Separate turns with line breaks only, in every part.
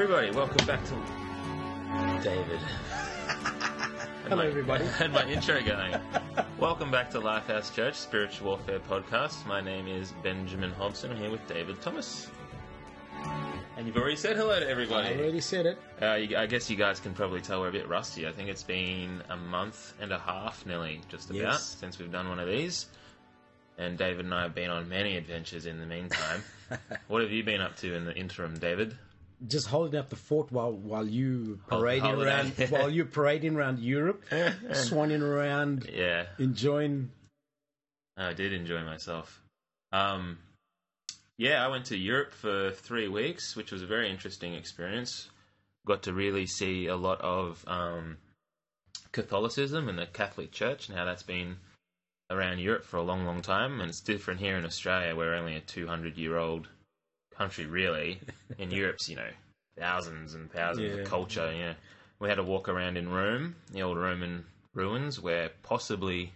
everybody. Welcome back to David.
Hello, everybody.
Had my intro going. Welcome back to Lifehouse Church Spiritual Warfare Podcast. My name is Benjamin Hobson. I'm here with David Thomas. And you've already said hello to everybody.
I already said it.
Uh, you, I guess you guys can probably tell we're a bit rusty. I think it's been a month and a half, nearly, just about,
Yes.
since we've done one of these. And David and I have been on many adventures in the meantime. what have you been up to in the interim, David?
Just holding up the fort while while you parading around while you're parading around Europe, swanning around,
Yeah,
enjoying.
I did enjoy myself. Um, yeah, I went to Europe for three weeks, which was a very interesting experience. Got to really see a lot of um, Catholicism and the Catholic Church and how that's been around Europe for a long, long time. And it's different here in Australia. We're only a 200 year old country, really. In Europe's, you know, thousands and thousands
Yeah.
of culture. Yeah, we had to walk around in Rome, the old Roman ruins, where possibly,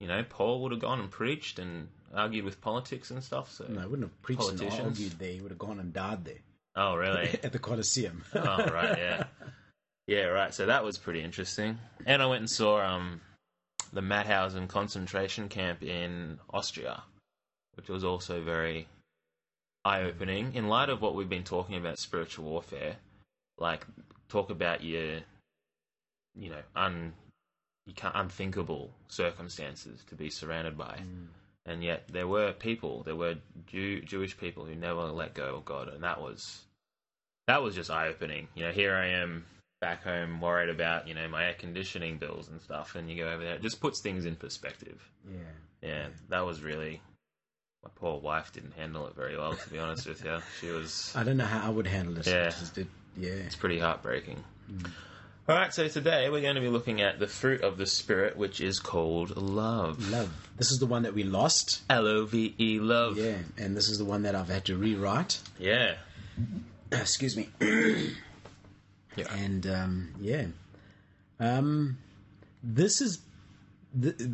you know, Paul would have gone and preached and argued with politics and stuff. So,
No, I wouldn't have preached and argued there. He would have gone and died there
oh really?
at the Colosseum.
oh right, yeah, yeah, right. So that was pretty interesting. And I went and saw um, the Mauthausen concentration camp in Austria, which was also very eye-opening in light of what we've been talking about spiritual warfare. Like, talk about your, you know, un, you can't, unthinkable circumstances to be surrounded by. Mm. And yet, there were people, there were Jew, Jewish people who never let go of God, and that was that was just eye opening. You know, here I am back home worried about, you know, my air conditioning bills and stuff, and you go over there. It just puts things in perspective.
yeah.
Yeah, that was really. My poor wife didn't handle it very well, to be honest with you. She was.
I don't know how I would handle this.
Yeah.
Did- yeah.
It's pretty heartbreaking. All right, so today we're going to be looking at the fruit of the Spirit, which is called love.
Love. This is the one that we lost.
L O V E, love.
Yeah, and this is the one that I've had to rewrite.
Yeah.
Excuse me.
Yeah.
and um, yeah, um, this is the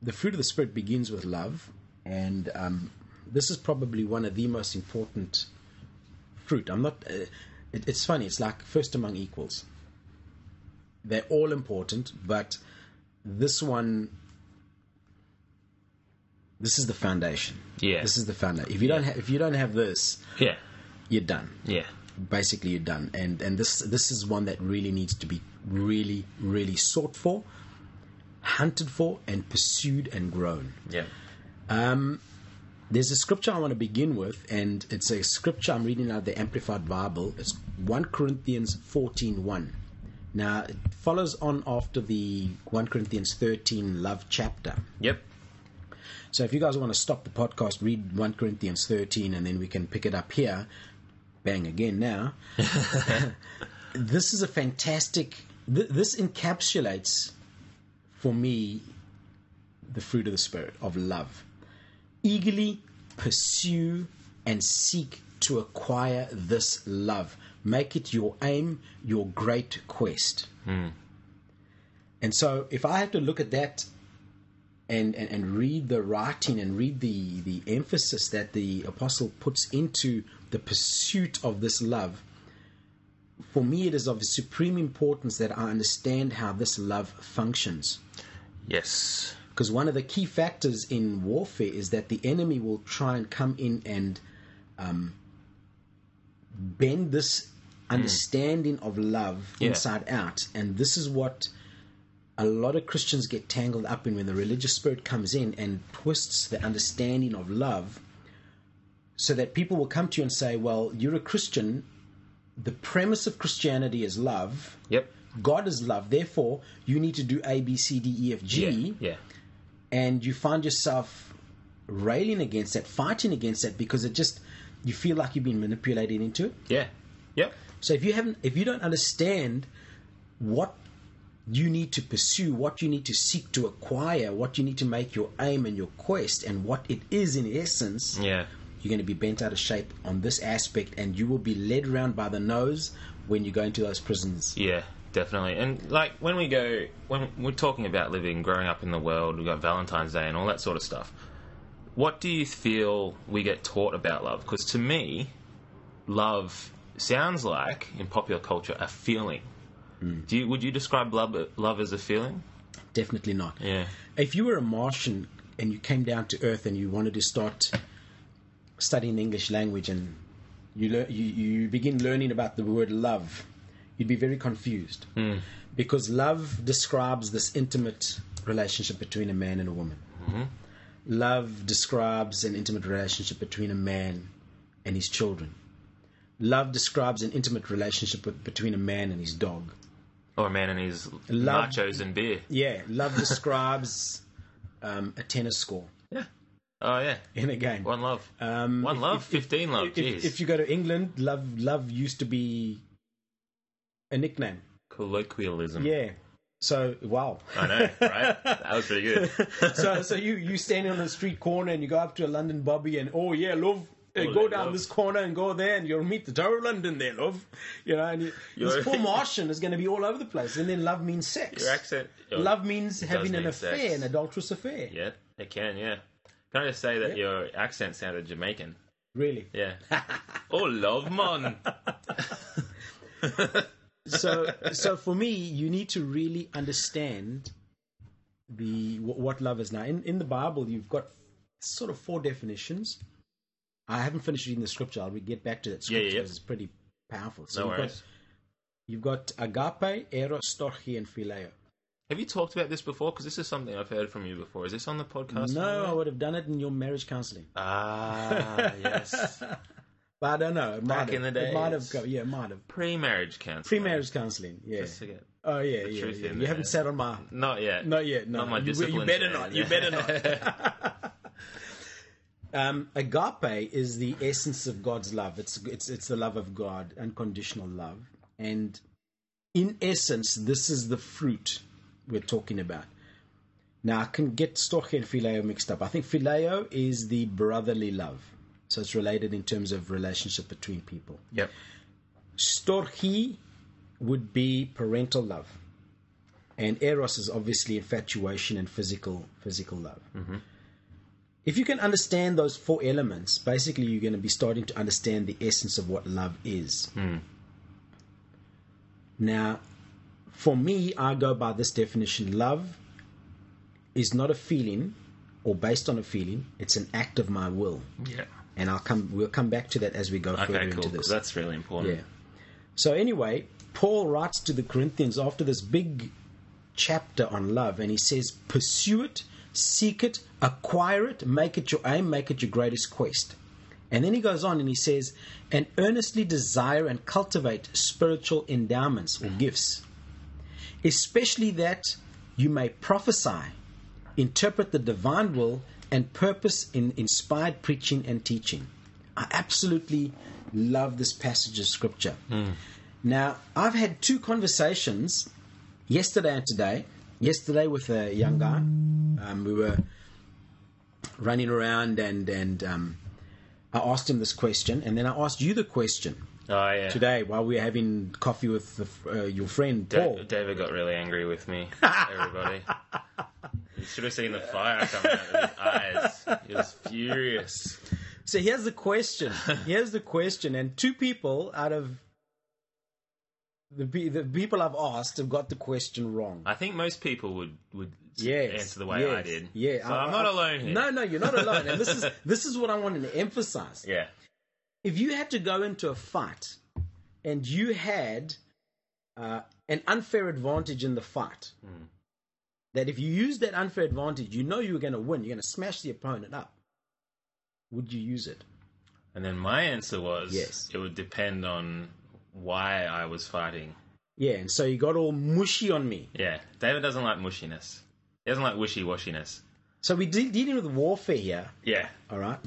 the fruit of the spirit begins with love, and um, this is probably one of the most important fruit. I'm not. Uh, it, it's funny. It's like first among equals. They're all important, but this one. This is the foundation.
Yeah.
This is the foundation. If you don't have, if you don't have this,
Yeah.
you're done
Yeah.
basically you're done and and this this is one that really needs to be really really sought for hunted for and pursued and grown
Yeah.
Um, there's a scripture i want to begin with and it's a scripture i'm reading out of the amplified bible. It's 1 corinthians 14 1 now it follows on after the 1 corinthians 13 love chapter.
Yep.
so if you guys want to stop the podcast read 1 corinthians 13 and then we can pick it up here. Bang again now. This is a fantastic th- this encapsulates for me the fruit of the spirit of love eagerly pursue and seek to acquire this love make it your aim your great quest hmm. and so if i have to look at that and, and, and read the writing and read the, the emphasis that the apostle puts into the pursuit of this love, for me it is of supreme importance that I understand how this love functions.
Yes.
Because one of the key factors in warfare is that the enemy will try and come in and um, bend this understanding of love
Yeah.
inside out. And this is what a lot of Christians get tangled up in when the religious spirit comes in and twists the understanding of love so that people will come to you and say, Well, you're a Christian. The premise of Christianity is love.
Yep.
God is love. Therefore, you need to do A, B, C, D, E, F, G
Yeah. Yeah.
And you find yourself railing against that, fighting against that because it just you feel like you've been manipulated into it.
Yeah. Yep.
So if you haven't, if you don't understand what you need to pursue, what you need to seek to acquire, what you need to make your aim and your quest, and what it is in essence,
Yeah.
you're going to be bent out of shape on this aspect, and you will be led around by the nose when you go into those prisons.
Yeah, definitely. And like when we go, when we're talking about living, growing up in the world, we've got Valentine's Day and all that sort of stuff. What do you feel we get taught about love? Because to me, love sounds like in popular culture a feeling.
Hmm.
Do you, would you describe love, love as a feeling?
Definitely not.
Yeah.
If you were a Martian and you came down to Earth and you wanted to start studying the English language and you, lear- you you begin learning about the word love, you'd be very confused because love describes this intimate relationship between a man and a woman. Love describes an intimate relationship between a man and his children. Love describes an intimate relationship with, between a man and his dog.
Or a man and his
Love-
nachos and beer.
Yeah, love describes um, a tennis score
Yeah. Oh yeah.
in a game.
One love.
Um,
One
if-
love.
if-
Fifteen love.
If,
Jeez.
if you go to England, love love used to be a nickname.
Colloquialism.
Yeah. So wow.
I know, right? that was pretty good.
so so you you stand on the street corner and you go up to a London bobby and oh yeah, love. uh, go down
love.
this corner and go there, and you'll meet the Tower of London there, love. You know, and you, this poor Martian is going to be all over the place. And then love means sex.
Your accent. oh,
Love means having an
mean
affair,
sex.
an adulterous affair.
Yeah, it can. Yeah. Can I just say that
Yeah.
your accent sounded Jamaican?
Really.
Yeah. oh, love, man.
So so for me you need to really understand the what love is now in in the bible you've got sort of four definitions i haven't finished reading the scripture i'll get back to that
Yeah,
scripture
yeah, yeah.
it's pretty powerful so
No
you've,
worries.
got, you've got agape eros storge and phileo
Have you talked about this before? Because this is something I've heard from you before. Is this on the podcast?
no i would have done it in your marriage counseling
Ah, yes.
but i don't know it might
Back
have,
in the
it might have go, yeah it might have
Pre-marriage counseling.
pre-marriage counseling yeah
Just to get-
oh yeah yeah, yeah. you haven't sat on my
Not yet.
Not yet. No,
Not my
you, you better not. You better not. um, agape is the essence of God's love. It's it's it's the love of God, unconditional love, and in essence, this is the fruit we're talking about. Now, I can get storge and phileo mixed up. I think phileo is the brotherly love, so it's related in terms of relationship between people.
Yep.
Storge would be parental love, and eros is obviously infatuation and physical physical love. Mm-hmm. If you can understand those four elements, basically you're going to be starting to understand the essence of what love is. Hmm. Now, for me, I go by this definition: love is not a feeling or based on a feeling; it's an act of my will.
Yeah.
And I'll come. We'll come back to that as we go further
Okay, cool.
into this.
That's really important.
Yeah. So anyway, Paul writes to the Corinthians after this big chapter on love, and he says, "Pursue it, seek it, acquire it, make it your aim, make it your greatest quest." And then he goes on and he says, "And earnestly desire and cultivate spiritual endowments or mm-hmm. gifts, especially that you may prophesy, interpret the divine will, and purpose in inspired preaching and teaching." I absolutely love this passage of scripture. Now, I've had two conversations yesterday and today. Yesterday with a young guy, um, we were running around and and um, I asked him this question, and then I asked you the question
Oh yeah.
today while we were having coffee with the, uh, your friend
Da- David got really angry with me. Everybody. You should have seen the fire coming out of his eyes. He was furious.
So here's the question. Here's the question, and two people out of the the people I've asked have got the question wrong.
I think most people would would
yes,
answer the way
yes,
I did.
Yeah,
So I, am not alone here.
No, no, you're not alone. And this is this is what I wanted to emphasize.
Yeah.
If you had to go into a fight and you had uh, an unfair advantage in the fight,
Hmm.
That if you use that unfair advantage, you know you're going to win. You're going to smash the opponent up. Would you use it?
And then my answer was
Yes.
it would depend on why I was fighting.
Yeah, and so you got all mushy on me.
Yeah. David doesn't like mushiness. He doesn't like wishy washiness.
So we're de- dealing with warfare here,
Yeah.
all right?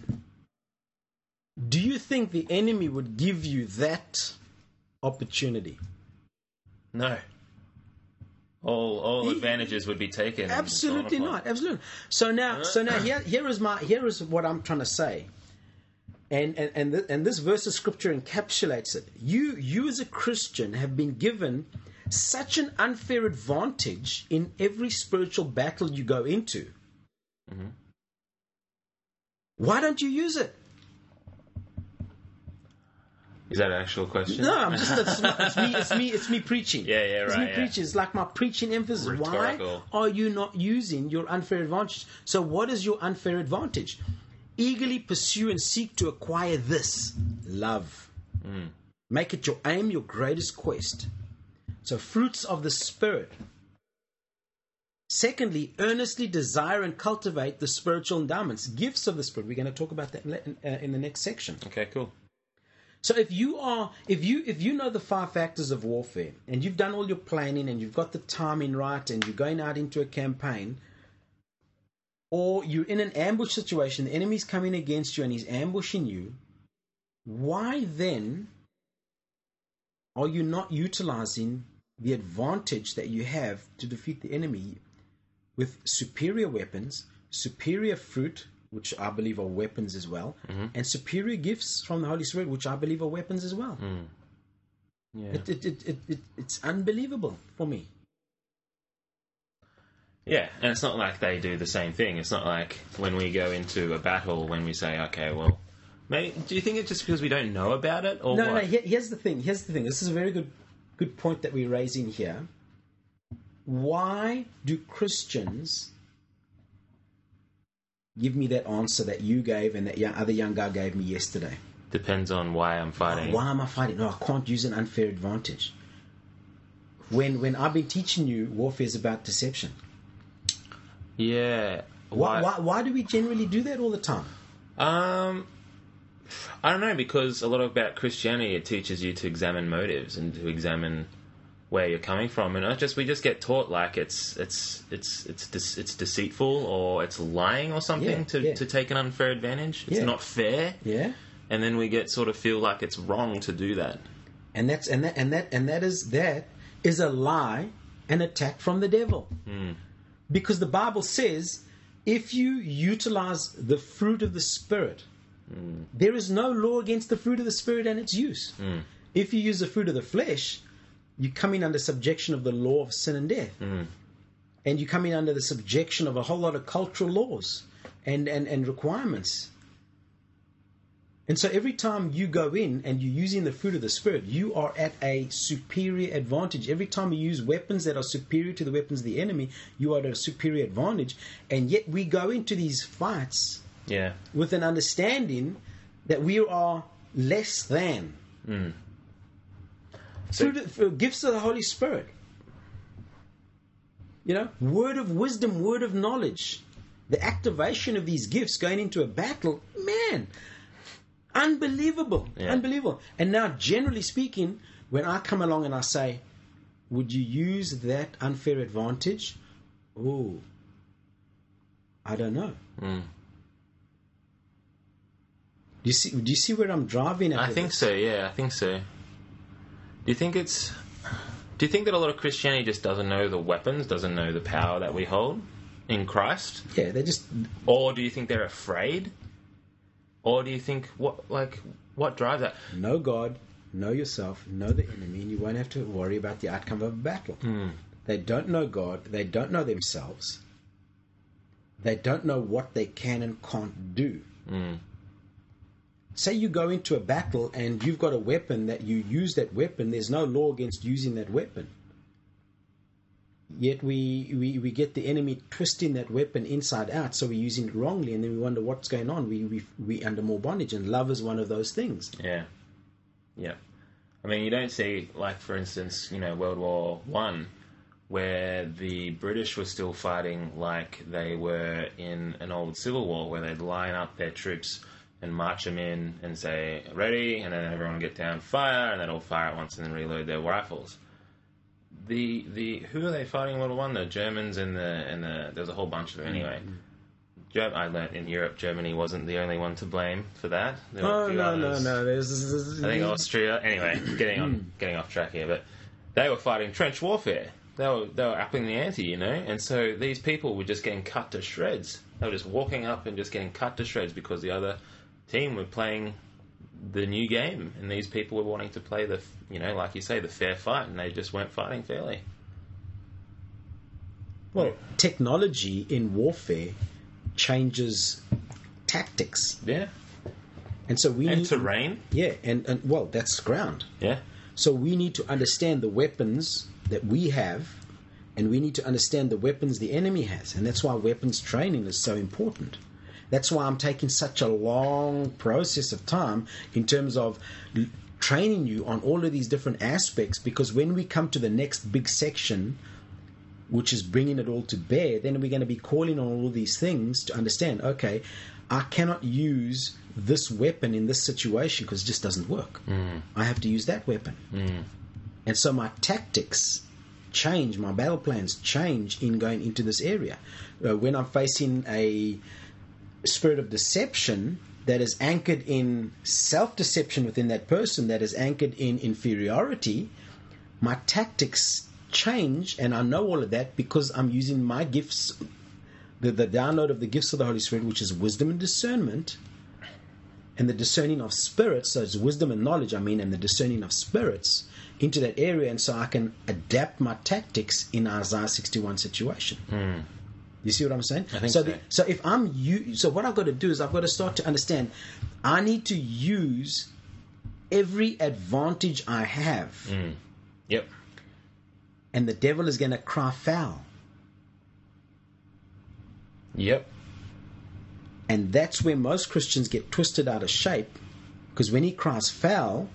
Do you think the enemy would give you that opportunity?
No. All all advantages would be taken.
Absolutely not. Absolutely. So now, so now here, here is my here is what I'm trying to say, and and and, and this verse of scripture encapsulates it. You you as a Christian have been given such an unfair advantage in every spiritual battle you go into. Mm-hmm. Why don't you use it?
Is that an actual question?
No, I'm just it's, it's me. It's me. It's me preaching.
Yeah, yeah, right.
It's me
yeah.
preaching. It's like my preaching emphasis.
Rhetorical.
Why are you not using your unfair advantage? So, what is your unfair advantage? Eagerly pursue and seek to acquire this love.
Hmm.
Make it your aim, your greatest quest. So, fruits of the spirit. Secondly, earnestly desire and cultivate the spiritual endowments, gifts of the spirit. We're going to talk about that in, uh, in the next section.
Okay, cool.
So if you are if you if you know the five factors of warfare and you've done all your planning and you've got the timing right and you're going out into a campaign or you're in an ambush situation, the enemy's coming against you and he's ambushing you, why then are you not utilizing the advantage that you have to defeat the enemy with superior weapons, superior fruit, which I believe are weapons as well, mm-hmm. and superior gifts from the Holy Spirit, which I believe are weapons as well. Mm.
Yeah.
It, it, it, it, it, it's unbelievable for me.
Yeah, and it's not like they do the same thing. It's not like when we go into a battle when we say, okay, well, maybe, do you think it's just because we don't know about it, or
No, no,
what?
no. Here, here's the thing. Here's the thing. This is a very good, good point that we're raising here. Why do Christians give me that answer that you gave and that young, other young guy gave me yesterday?
Depends on why I'm fighting.
Why am I fighting? No, I can't use an unfair advantage. When when I've been teaching you, warfare is about deception.
Yeah.
Why, why, why do we generally do that all the time?
Um, I don't know because a lot about Christianity it teaches you to examine motives and to examine where you're coming from, and I just we just get taught like it's it's it's it's de- it's deceitful or it's lying or something
Yeah,
to
yeah.
to take an unfair advantage. It's
Yeah.
not fair,
Yeah.
and then we get sort of feel like it's wrong to do that.
and that's and that and that and that is that is a lie an attack from the devil hmm. because the bible says if you utilize the fruit of the spirit hmm. there is no law against the fruit of the spirit and its use hmm. if you use the fruit of the flesh you're coming under subjection of the law of sin and death mm-hmm. and you're coming under the subjection of a whole lot of cultural laws and, and, and requirements and so every time you go in and you're using the fruit of the Spirit, you are at a superior advantage. Every time you use weapons that are superior to the weapons of the enemy, you are at a superior advantage. And yet we go into these fights
Yeah,
with an understanding that we are less than. Mm. Fruit of- uh, gifts of the Holy Spirit. You know, word of wisdom, word of knowledge. The activation of these gifts going into a battle, man, unbelievable,
Yeah.
unbelievable. And now, generally speaking, when I come along and I say, "Would you use that unfair advantage?" Oh, I don't know.
Mm.
Do you see? Do you see where I'm driving at?
I think
this?
so. Yeah, I think so. Do you think it's? Do you think that a lot of Christianity just doesn't know the weapons, doesn't know the power that we hold in Christ?
Yeah, they just
Or do you think they're afraid? Or do you think what like what drives that?
know God, know yourself, know the enemy, and you won't have to worry about the outcome of a battle. Hmm. They don't know God, they don't know themselves, they don't know what they can and can't do. Hmm. Say you go into a battle and you've got a weapon that you use that weapon, there's no law against using that weapon. Yet we, we, we get the enemy twisting that weapon inside out, so we're using it wrongly, and then we wonder what's going on. We, we, we under more bondage, and love is one of those things.
Yeah, yeah. I mean, you don't see like, for instance, you know, World War One, where the British were still fighting like they were in an old civil war, where they'd line up their troops and march them in and say ready, and then everyone get down, fire, and then all fire at once, and then reload their rifles. The the who are they fighting in World War One? The Germans and the and the there's a whole bunch of them anyway. Germ- I learnt in Europe, Germany wasn't the only one to blame for that. There were a
Oh
few
no no
others.
no! There's, there's,
I think Austria. Anyway, getting on, getting off track here, but they were fighting trench warfare. They were they were upping the ante, you know, and so these people were just getting cut to shreds. They were just walking up and just getting cut to shreds because the other team were playing the new game, and these people were wanting to play the, you know, like you say, the fair fight, and they just weren't fighting fairly.
well, technology in warfare changes tactics.
Yeah,
And so we
And
need
terrain.
yeah, and, and well, that's ground.
Yeah.
So we need to understand the weapons that we have, and we need to understand the weapons the enemy has, and that's why weapons training is so important. That's why I'm taking such a long process of time in terms of training you on all of these different aspects. Because when we come to the next big section, which is bringing it all to bear, then we're going to be calling on all these things to understand. Okay, I cannot use this weapon in this situation because it just doesn't work. I have to use that weapon. And so my tactics change, my battle plans change in going into this area. Uh, when I'm facing a spirit of deception that is anchored in self deception within that person, that is anchored in inferiority, my tactics change, and I know all of that because I'm using my gifts, the, the download of the gifts of the Holy Spirit, which is wisdom and discernment, and the discerning of spirits, so it's wisdom and knowledge, I mean, and the discerning of spirits into that area, and so I can adapt my tactics in Isaiah 61 situation. Hmm. You see what I'm saying?
I think
so.
so.
The, so if I'm you, so what I've got to do is I've got to start to understand. I need to use every advantage I have, mm.
Yep.
and the devil is going to cry foul,
Yep.
and that's where most Christians get twisted out of shape. Because when he cries foul,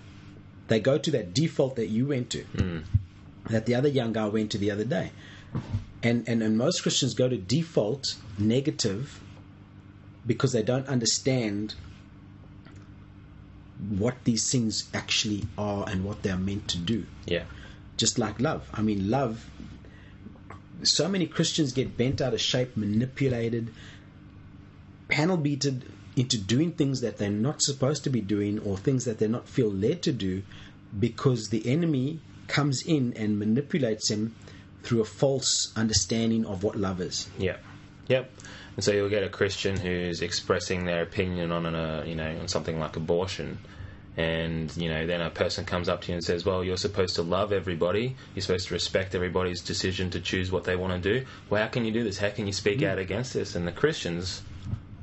they go to that default that you went to, mm. that the other young guy went to the other day, and and and most Christians go to default negative because they don't understand what these things actually are and what they're meant to do.
Yeah.
Just like love. I mean, love. So many Christians get bent out of shape, manipulated, panel beated into doing things that they're not supposed to be doing or things that they're not feel led to do because the enemy comes in and manipulates them through a false understanding of what love is.
Yep. Yep. And so you'll get a Christian who's expressing their opinion on a uh, you know on something like abortion, and you know then a person comes up to you and says, "Well, you're supposed to love everybody. You're supposed to respect everybody's decision to choose what they want to do. Well, how can you do this? How can you speak mm. out against this?" And the Christians,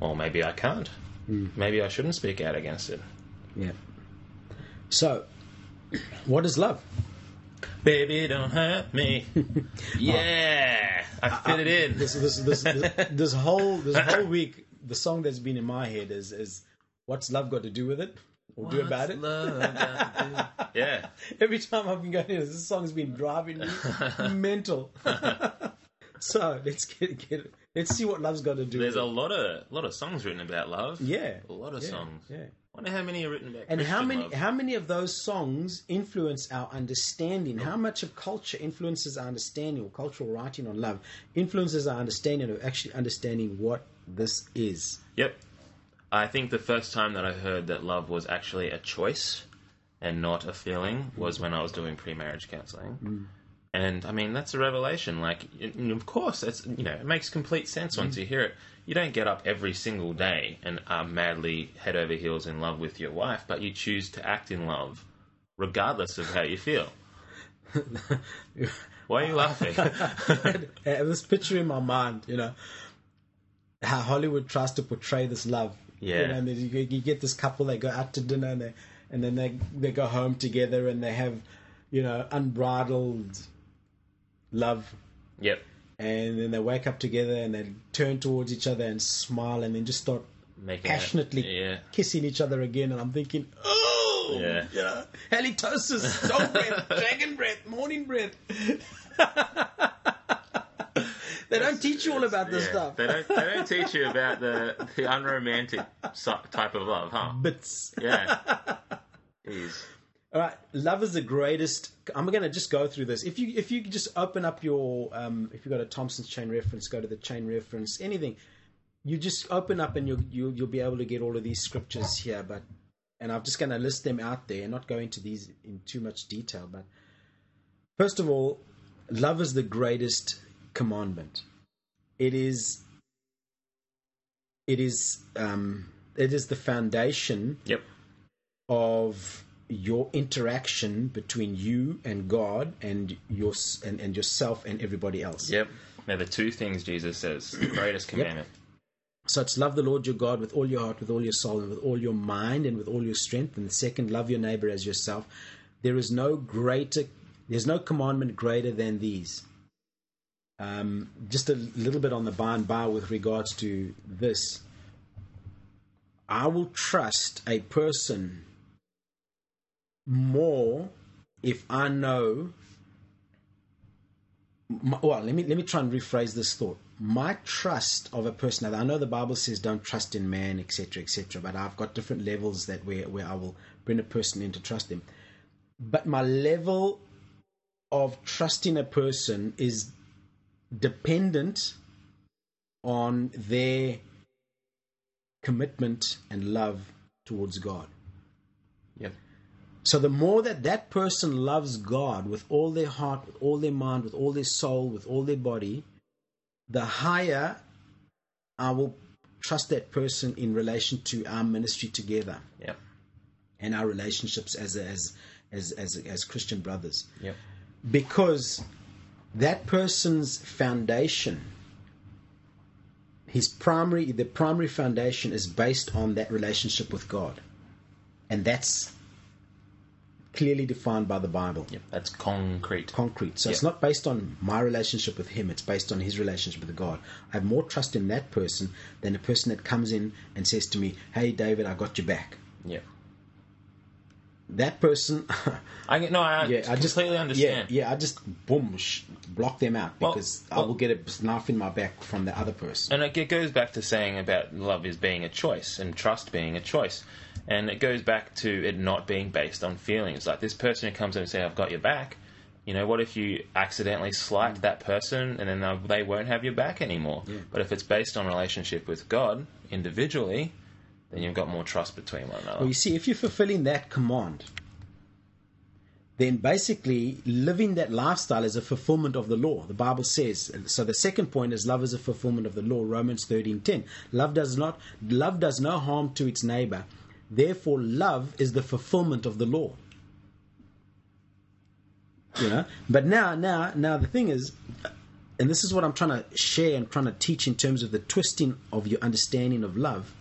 well, maybe I can't. Mm. Maybe I shouldn't speak out against it.
Yeah. So, what is love?
Baby, don't hurt me. yeah, I fit it in.
This this this this, this whole this whole week, the song that's been in my head is is what's love got to do with it or do about it?
yeah.
Every time I've been going, this song's been driving me mental. so let's get get let's see what love's got to do.
There's
with
a
it.
lot of lot of songs written about love.
yeah,
a lot of
yeah,
songs.
Yeah.
Wonder how many are written about.
And how many
love.
how many of those songs influence our understanding? How much of culture influences our understanding, or cultural writing on love influences our understanding of actually understanding what this is?
Yep. I think the first time that I heard that love was actually a choice and not a feeling was when I was doing pre-marriage counseling.
Mm.
And I mean, that's a revelation. Like, of course, it's you know, it makes complete sense once you hear it. You don't get up every single day and are madly head over heels in love with your wife, but you choose to act in love, regardless of how you feel. Why are you laughing?
I have this picture in my mind, you know, how Hollywood tries to portray this love.
Yeah.
You, know, and you, get- you get this couple, they go out to dinner and, they, and then they, they go home together and they have, you know, unbridled love.
yep.
And then they wake up together and they turn towards each other and smile and then just start
Making
passionately
yeah.
kissing each other again. And I'm thinking, oh,
Yeah.
you know, halitosis, dog breath, dragon breath, morning breath. they don't teach you all about this
Yeah.
stuff.
They don't. They don't teach you about the the unromantic type of love, huh?
Bits.
Yeah. Jeez.
All right, love is the greatest. I'm going to just go through this. If you if you just open up your um, if you've got a Thompson's chain reference, go to the chain reference, anything. You just open up and you'll you'll, you'll be able to get all of these scriptures here. But and I'm just going to list them out there and not go into these in too much detail. But first of all, love is the greatest commandment. It is. It is. Um, it is the foundation
Yep.
of your interaction between you and God and your and, and yourself and everybody else.
Yep. They're the two things Jesus says. The greatest commandment.
So it's love the Lord your God with all your heart, with all your soul, and with all your mind, and with all your strength. And the second, love your neighbor as yourself. There is no greater, there's no commandment greater than these. Um, just a little bit on the by and by with regards to this. I will trust a person more if I know. Well, let me let me try and rephrase this thought. My trust of a person. Now, I know the Bible says don't trust in man, etc., etc. But I've got different levels that where where I will bring a person in to trust them. But my level of trusting a person is dependent on their commitment and love towards God. So the more that that person loves God with all their heart, with all their mind, with all their soul, with all their body, the higher I will trust that person in relation to our ministry together
Yep.
and our relationships as as as as, as Christian brothers.
Yep.
Because that person's foundation his primary the primary foundation is based on that relationship with God. And that's clearly defined by the Bible.
Yep. That's concrete.
Concrete. So it's not based on my relationship with him, it's based on his relationship with God. I have more trust in that person than a person that comes in and says to me, Hey David, I got your back.
Yep.
That person
I get no. I
Yeah, I just
completely understand.
Yeah, yeah, I just boom sh- block them out
Well,
because I will get a knife in my back from the other person.
And it goes back to saying about love is being a choice and trust being a choice. And it goes back to it not being based on feelings. Like this person who comes in and says, I've got your back. You know, what if you accidentally slight that person and then they won't have your back anymore? But if it's based on relationship with God individually, then you've got more trust between one another.
Well, you see, if you're fulfilling that command, then basically living that lifestyle is a fulfillment of the law. The Bible says. So the second point is love is a fulfillment of the law. Romans thirteen ten. Love does not love does no harm to its neighbor. Therefore, love is the fulfillment of the law. You know, but now, now, now the thing is, and this is what I'm trying to share and trying to teach in terms of the twisting of your understanding of love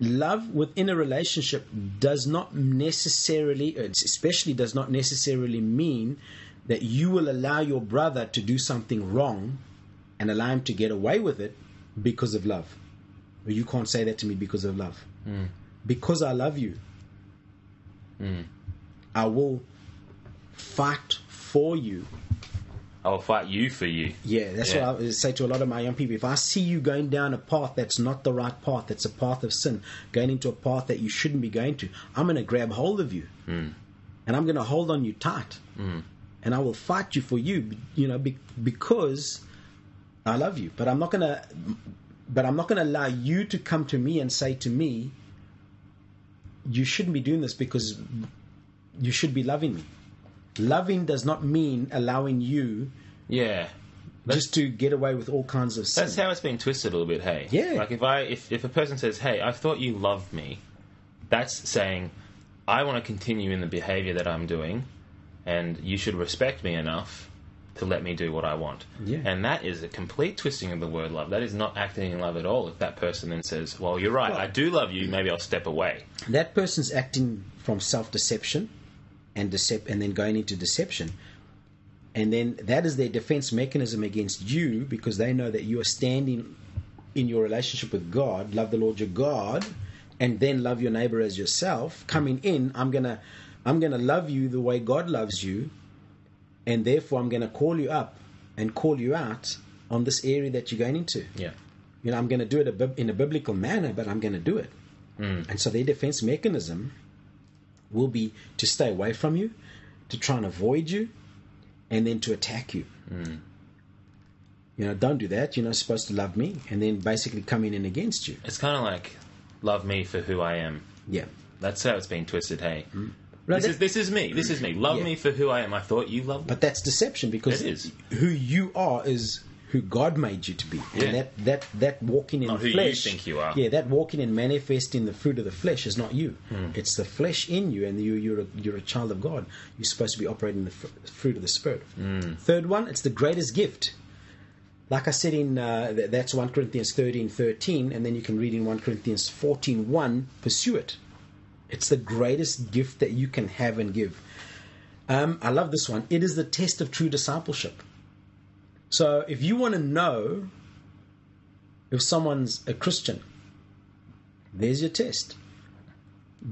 love within a relationship does not necessarily, especially does not necessarily mean that you will allow your brother to do something wrong and allow him to get away with it because of love. You can't say that to me because of love. Hmm. Because I love you, hmm. I will fight for you
I will fight you for you.
yeah, that's
Yeah.
what I say to a lot of my young people. If I see you going down a path that's not the right path, that's a path of sin, going into a path that you shouldn't be going to, I'm going to grab hold of you, hmm. and I'm going to hold on you tight, hmm. and I will fight you for you, you know, because I love you. But I'm not going to, but I'm not going to allow you to come to me and say to me, you shouldn't be doing this because you should be loving me. Loving does not mean allowing you
Yeah.
just to get away with all kinds of sin.
That's how it's been twisted a little bit, hey.
Yeah.
Like if I if, if a person says, Hey, I thought you loved me, that's saying I want to continue in the behaviour that I'm doing and you should respect me enough to let me do what I want.
Yeah.
And that is a complete twisting of the word love. That is not acting in love at all if that person then says, Well, you're right, I do love you, maybe I'll step away.
that person's acting from self-deception and decep- and then going into deception and then that is their defense mechanism against you because they know that you are standing in your relationship with God love the Lord your God and then love your neighbor as yourself coming in I'm going to I'm to love you the way God loves you and therefore I'm going to call you up and call you out on this area that you're going into
Yeah.
you know, I'm going to do it in a biblical manner, but I'm going to do it. Mm. And so their defense mechanism will be to stay away from you, to try and avoid you, and then to attack you. Mm. You know, don't do that. You're not supposed to love me, and then basically coming in against you.
It's kinda like love me for who I am.
Yeah.
That's how it's been twisted, hey. Mm.
Right,
This
that-
is this is me. This is me. Love
Yeah.
me for who I am. I thought you loved me.
But that's deception because
It is.
who you are is who God made you to be.
Yeah.
And that, that, that walking in
Not who you
flesh.
think you are.
Yeah, that walking and manifesting the fruit of the flesh is not you.
Hmm.
It's the flesh in you, and you, you're, a, you're a child of God. You're supposed to be operating the fr- fruit of the Spirit.
Hmm.
Third one, it's the greatest gift. like I said in uh, that's 1 Corinthians 13 13, and then you can read in 1 Corinthians 14 1, pursue it. It's the greatest gift that you can have and give. Um, I love this one. It is the test of true discipleship. So if you want to know if someone's a Christian, there's your test.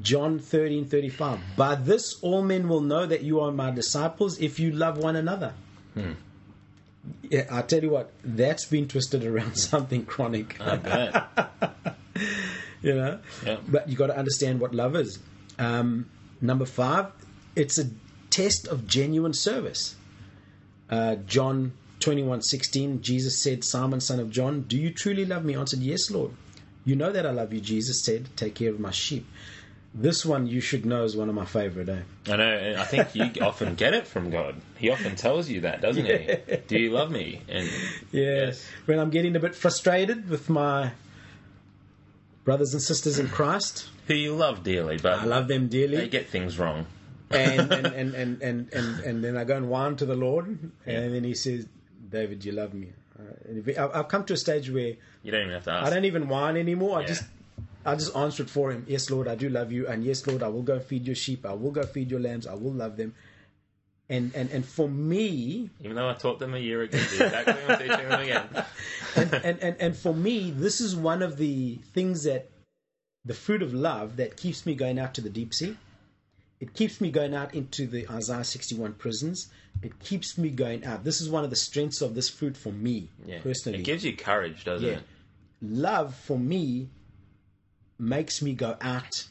John 13 35. By this all men will know that you are my disciples if you love one another. Yeah, I tell you what, that's been twisted around something chronic.
I bet.
you know.
Yeah.
But you got to understand what love is. Um, number five, it's a test of genuine service. Uh, John twenty one sixteen, Jesus said, Simon, son of John, do you truly love me? Answered, Yes, Lord. You know that I love you, Jesus said, Take care of my sheep. This one you should know is one of my favorite. Eh?
I know. I think you often get it from God. He often tells you that, doesn't he? Do you love me? And
Yeah.
Yes.
When I'm getting a bit frustrated with my brothers and sisters in Christ,
who you love dearly, but
I love them dearly.
they get things wrong.
and, and, and, and, and, and, and then I go and whine to the Lord, and then He says, David, you love me. Uh, I've come to a stage where
You don't even have to ask.
I don't even whine anymore. I just I just answered for Him. Yes, Lord, I do love you, and yes, Lord, I will go feed your sheep. I will go feed your lambs. I will love them. And and and for me,
Even though I taught them a year ago, the exact I'm teaching them again.
and, and, and, and for me, this is one of the things that the fruit of love that keeps me going out to the deep sea. It keeps me going out into the Isaiah 61 prisons. It keeps me going out. This is one of the strengths of this fruit for me
Yeah.
personally.
It gives you courage, doesn't
Yeah.
it?
Love for me makes me go out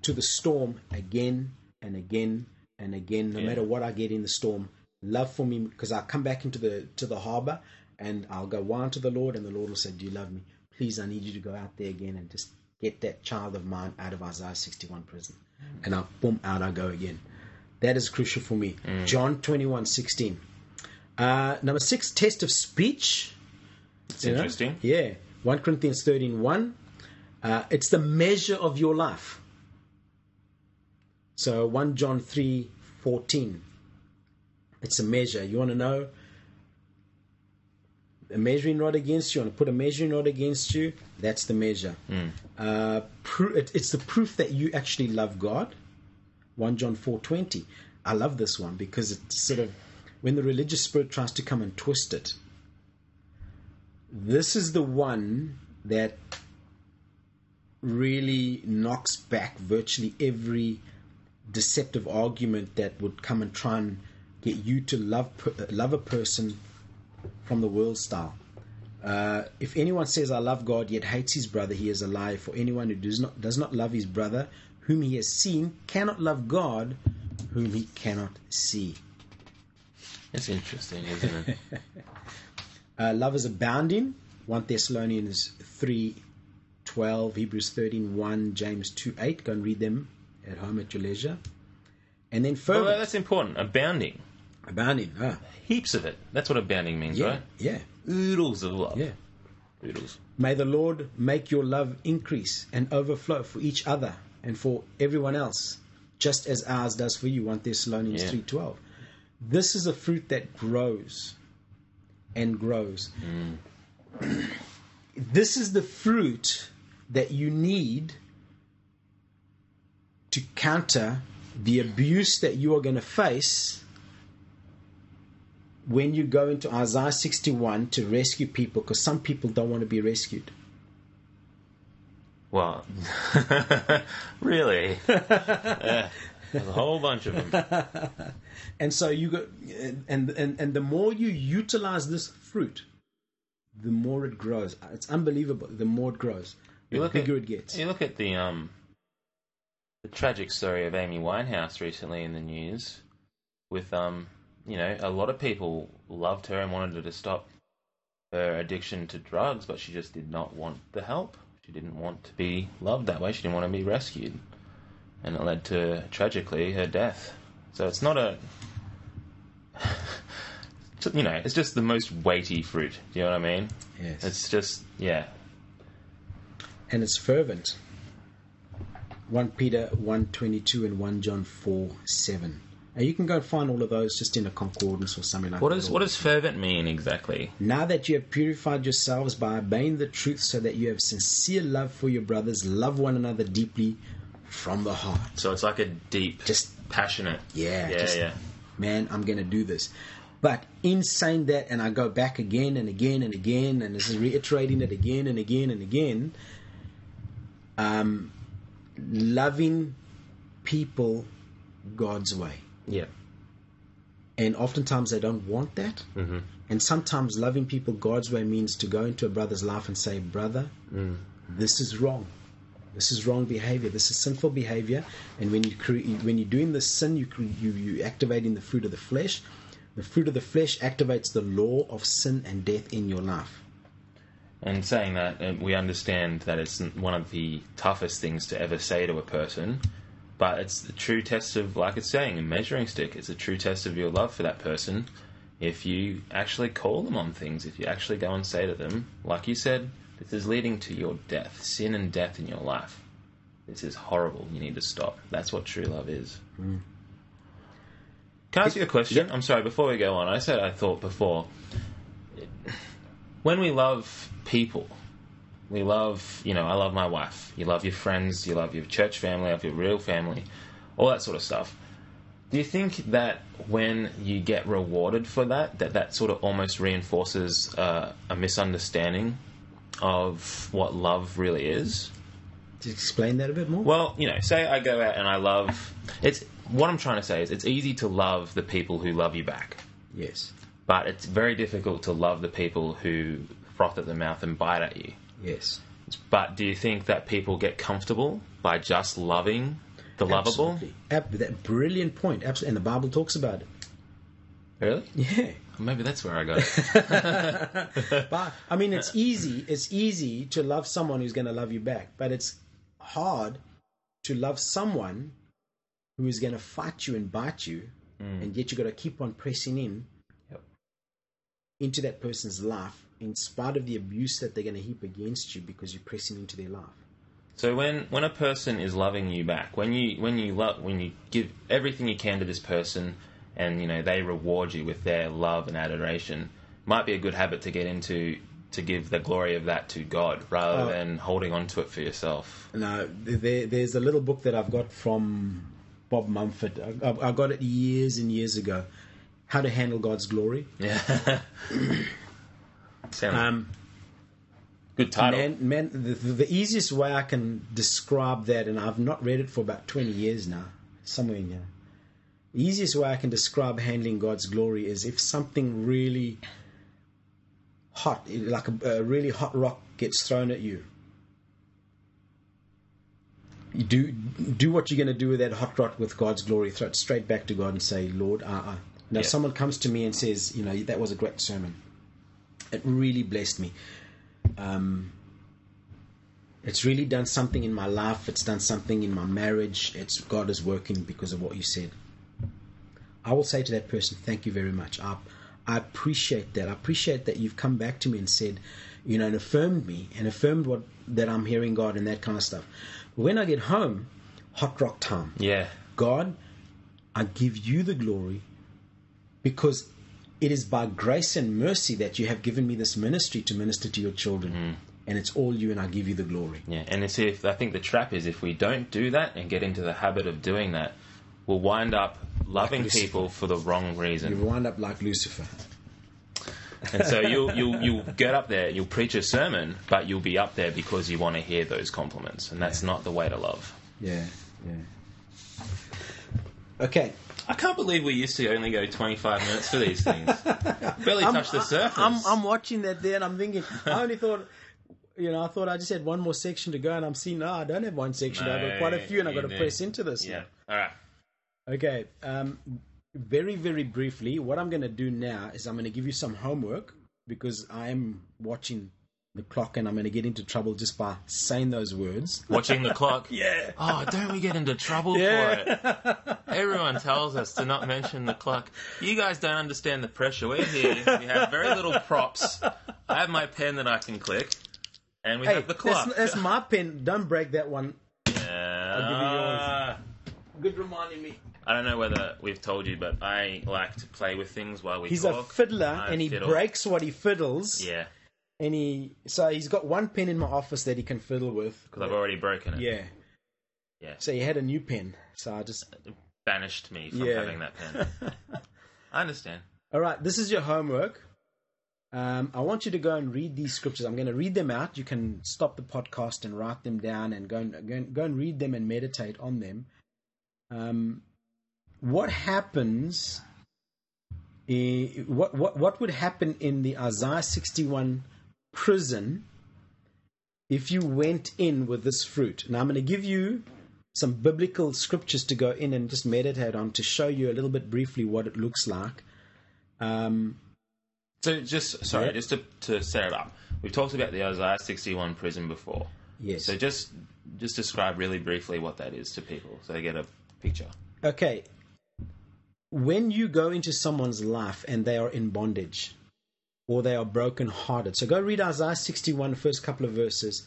to the storm again and again and again, no
Yeah.
matter what I get in the storm. Love for me because I come back into the to the harbor and I'll go whine to the Lord, and the Lord will say, "Do you love me? Please, I need you to go out there again and just get that child of mine out of Isaiah 61 prison." And I boom out I go again. That is crucial for me. John 21 16. Uh, number six, test of speech.
It's
You know?
interesting.
Yeah. 1 Corinthians 13 1. Uh, it's the measure of your life. So 1 John three fourteen. It's a measure. You want to know a measuring rod against you, to put a measuring rod against you, that's the measure. Uh, pro- it, it's the proof that you actually love God. 1 John 4:20. I love this one because it's sort of when the religious spirit tries to come and twist it. This is the one that really knocks back virtually every deceptive argument that would come and try and get you to love love a person from the world style. Uh, if anyone says I love God yet hates his brother, he is a liar. For anyone who does not does not love his brother, whom he has seen, cannot love God, whom he cannot see.
It's interesting, isn't it?
Uh, love is abounding. 1 Thessalonians 3 12, Hebrews 13 1, James 2 8. Go and read them at home at your leisure. And then
well,
fervent.
that's important. Abounding.
Abounding. Ah,
Heaps of it. That's what abounding means,
yeah.
right?
Yeah.
Oodles of love.
Yeah.
Oodles.
May the Lord make your love increase and overflow for each other and for everyone else, just as ours does for you. 1 Thessalonians
Yeah.
3:12. This is a fruit that grows and grows. this is the fruit that you need to counter the abuse that you are going to face when you go into Isaiah 61 to rescue people because some people don't want to be rescued.
Well, really? Yeah. There's a whole bunch of them.
And so you go and and and the more you utilize this fruit, the more it grows. It's unbelievable. The more it grows, the
You
bigger
at,
it gets.
You look at the um the tragic story of Amy Winehouse recently in the news with um you know, a lot of people loved her and wanted her to stop her addiction to drugs, but she just did not want the help. She didn't want to be loved that way. She didn't want to be rescued. And it led to tragically her death. So it's not a you know, it's just the most weighty fruit. Do you know what I mean?
Yes.
It's just yeah.
and it's fervent. 1 Peter 1.22 and 1 John 4 7. And you can go find all of those just in a concordance or something like
What
that.
what does fervent mean exactly?
Now that you have purified yourselves by obeying the truth, so that you have sincere love for your brothers, love one another deeply from the heart.
So it's like a deep,
Just
passionate.
Yeah,
yeah,
just-
yeah.
man, I'm going to do this. But in saying that, and I go back again and again and again, and this is reiterating it again and again and again, um, loving people God's way.
Yeah.
And oftentimes they don't want that.
Mm-hmm.
And sometimes loving people God's way means to go into a brother's life and say, Brother,
Mm.
this is wrong. This is wrong behavior. This is sinful behavior. And when you cre- when you're doing this sin, you cre- you you activating the fruit of the flesh. The fruit of the flesh activates the law of sin and death in your life.
And saying that, uh, we understand that it's one of the toughest things to ever say to a person, but it's the true test of, like it's saying, a measuring stick. It's a true test of your love for that person. If you actually call them on things, if you actually go and say to them, like you said, this is leading to your death, sin and death in your life. This is horrible. You need to stop. That's what true love is. Hmm. Can I ask you a question? I'm sorry, before we go on, I said I thought before when we love people, we love, you know, I love my wife. You love your friends, you love your church family, love your real family, all that sort of stuff. Do you think that when you get rewarded for that, that that sort of almost reinforces uh, a misunderstanding of what love really is?
To explain that a bit more.
Well, you know, say I go out and I love. It's what I'm trying to say is it's easy to love the people who love you back,
yes,
but it's very difficult to love the people who froth at the mouth and bite at you.
Yes,
But do you think that people get comfortable by just loving the lovable?
Absolutely. Ab- that brilliant point. Absolutely, and the Bible talks about it.
Really?
Yeah.
Maybe that's where I got it.
But I mean, it's easy. It's easy to love someone who's going to love you back, but it's hard to love someone who is going to fight you and bite you, mm. and yet you got to keep on pressing in
Yep.
into that person's life, in spite of the abuse that they're going to heap against you because you're pressing into their life.
So when when a person is loving you back, when you when you love when you give everything you can to this person, and you know they reward you with their love and adoration, might be a good habit to get into to give the glory of that to God rather
Oh.
than holding on to it for yourself.
Now, there, there's a little book that I've got from Bob Mumford. I, I- I got it years and years ago. How to handle God's glory.
Yeah. Sounds
Um,
good title.
Man, man the, the easiest way I can describe that, and I've not read it for about 20 years now, somewhere in here. The easiest way I can describe handling God's glory is if something really hot, like a, a really hot rock, gets thrown at you. You do do what you're going to do with that hot rock with God's glory. Throw it straight back to God and say, Lord, uh, uh Now, someone comes to me and says, you know, that was a great sermon. It really blessed me. Um, it's really done something in my life. It's done something in my marriage. It's God is working because of what you said. I will say to that person, "Thank you very much. I, I appreciate that. I appreciate that you've come back to me and said, you know, and affirmed me and affirmed what that I'm hearing God and that kind of stuff." When I get home, hot rock time.
yeah.
God, I give you the glory because it is by grace and mercy that you have given me this ministry to minister to your children. Hmm. And it's all you, and I give you the glory.
Yeah, and it's if I think the trap is if we don't do that and get into the habit of doing that, we'll wind up loving
Lucifer.
people for the wrong reason.
You wind up like Lucifer.
And so you'll you'll you'll get up there, you'll preach a sermon, but you'll be up there because you want to hear those compliments, and that's not the way to love.
Yeah, yeah. Okay.
I can't believe we used to only go 25 minutes for these things. Barely touch the surface.
I'm, I'm watching that there, and I'm thinking, I only thought, you know, I thought I just had one more section to go, and I'm seeing, no, I don't have one section. I've got quite a few, and I've got to
do.
press into this.
yeah. All right.
Okay. Um, very, very briefly, what I'm going to do now is I'm going to give you some homework because I am watching the clock and I'm going to get into trouble just by saying those words.
Watching the clock.
Yeah.
Oh, don't we get into trouble
Yeah.
for it? Everyone tells us to not mention the clock. You guys don't understand the pressure. We're here. We have very little props. I have my pen that I can click, and we
Hey,
have the clock.
that's, that's my pen. Don't break that one.
yeah.
I'll give you yours. Good reminding me.
I don't know whether we've told you, but I like to play with things while we
He's
talk.
He's a fiddler,
I
and he
fiddle.
breaks what he fiddles.
Yeah,
And he so he's got one pen in my office that he can fiddle with.
because I've already broken it.
Yeah.
Yeah.
So he had a new pen. So I just
Banished me from
yeah.
having that pen. I understand.
All right, this is your homework. Um, I want you to go and read these scriptures. I'm going to read them out. You can stop the podcast and write them down and go and go and, go and read them and meditate on them. Um, what happens? eh, what what what would happen in the Isaiah 61 prison if you went in with this fruit? Now I'm going to give you some biblical scriptures to go in and just meditate on to show you a little bit briefly what it looks like. Um,
So just sorry,
Yeah.
just to, to set it up. We've talked about the Isaiah 61 prison before.
yes.
So just just describe really briefly what that is to people, so they get a picture.
okay. When you go into someone's life and they are in bondage or they are broken hearted, so go read Isaiah 61, first couple of verses,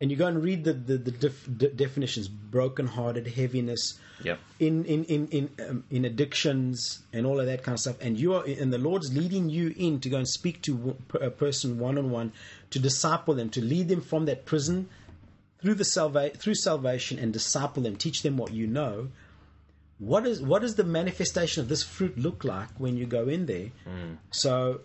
and you go and read the, the, the def, de- definitions broken hearted, heaviness,
Yep.
in in in in, um, in addictions and all of that kind of stuff. And you are and the lord's leading you in to go and speak to a person one on one to disciple them to lead them from that prison through the salva- through salvation and disciple them teach them what you know. What is what does the manifestation of this fruit look like when you go in there? So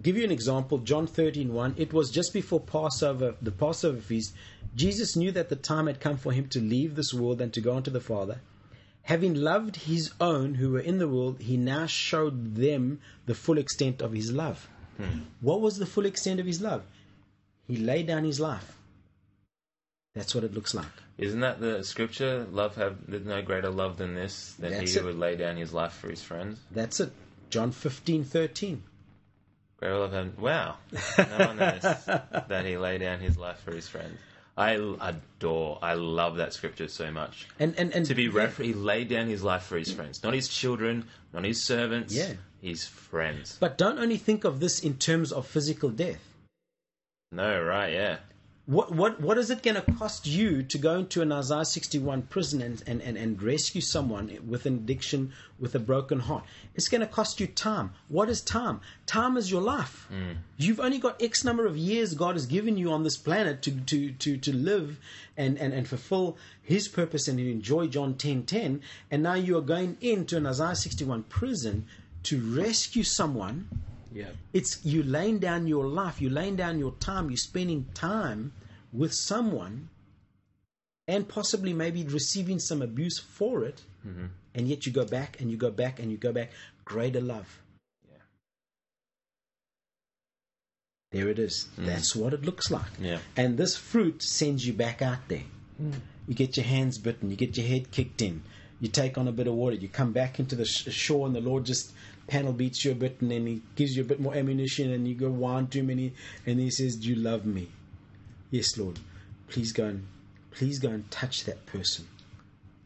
give you an example john 13 1 it was just before passover the passover feast jesus knew that the time had come for him to leave this world and to go unto the father Having loved his own who were in the world, he now showed them the full extent of his love. Hmm. What was the full extent of his love? He laid down his life. That's what it looks like.
Isn't that the scripture? Love have there's no greater love than this, that
That's
he
it.
would lay down his life for his friends.
That's it. John fifteen thirteen.
Greater love have wow. No one knows that he lay down his life for his friends. I adore, I love that scripture so much.
And and and
To be refer- he laid down his life for his friends, not his children, not his servants,
Yeah.
his friends.
But don't only think of this in terms of physical death.
No, right? Yeah,
What what what is it going to cost you to go into an Isaiah 61 prison and, and, and, and rescue someone with an addiction, with a broken heart? It's going to cost you time. What is time? Time is your life. Mm. You've only got X number of years God has given you on this planet to to to, to live and, and, and fulfill His purpose and enjoy John 10 10. And now you are going into an Isaiah 61 prison to rescue someone
yeah.
it's you laying down your life, you laying down your time, you're spending time with someone, and possibly maybe receiving some abuse for it, mm-hmm. and yet you go back and you go back and you go back. Greater love.
Yeah.
There it is. Mm. That's what it looks like.
Yeah.
And this fruit sends you back out there. Mm. You get your hands bitten, you get your head kicked in, you take on a bit of water, you come back into the sh- shore, and the Lord just panel beats you a bit, and then He gives you a bit more ammunition, and you go one to Him, and He, says, Do you love me? Yes, Lord. Please go and please go and touch that person.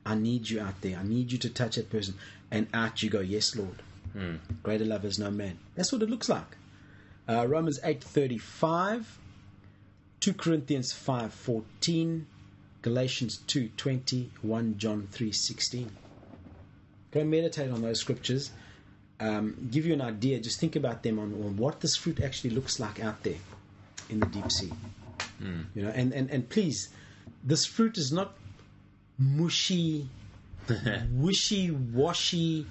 I need you out there. I need you to touch that person. And out you go, Yes, Lord. Greater love is no man. That's what it looks like. Uh, Romans eight thirty five, two Corinthians five fourteen, Galatians two twenty, one John three sixteen. Go meditate on those scriptures. Um, give you an idea. Just think about them on, on what this fruit actually looks like out there in the deep sea. You know, and, and, and please, this fruit is not mushy, wishy washy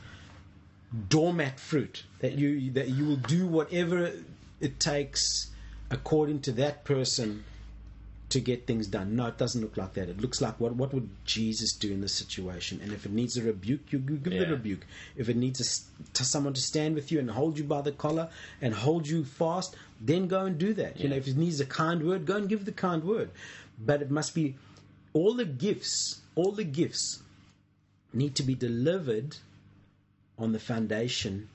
doormat fruit that you that you will do whatever it takes according to that person to get things done. No, it doesn't look like that. It looks like what what would Jesus do in this situation? And if it needs a rebuke, you give the rebuke. If it needs a to someone to stand with you and hold you by the collar and hold you fast, then go and do that. You know, if it needs a kind word, go and give the kind word. But it must be all the gifts, all the gifts need to be delivered on the foundation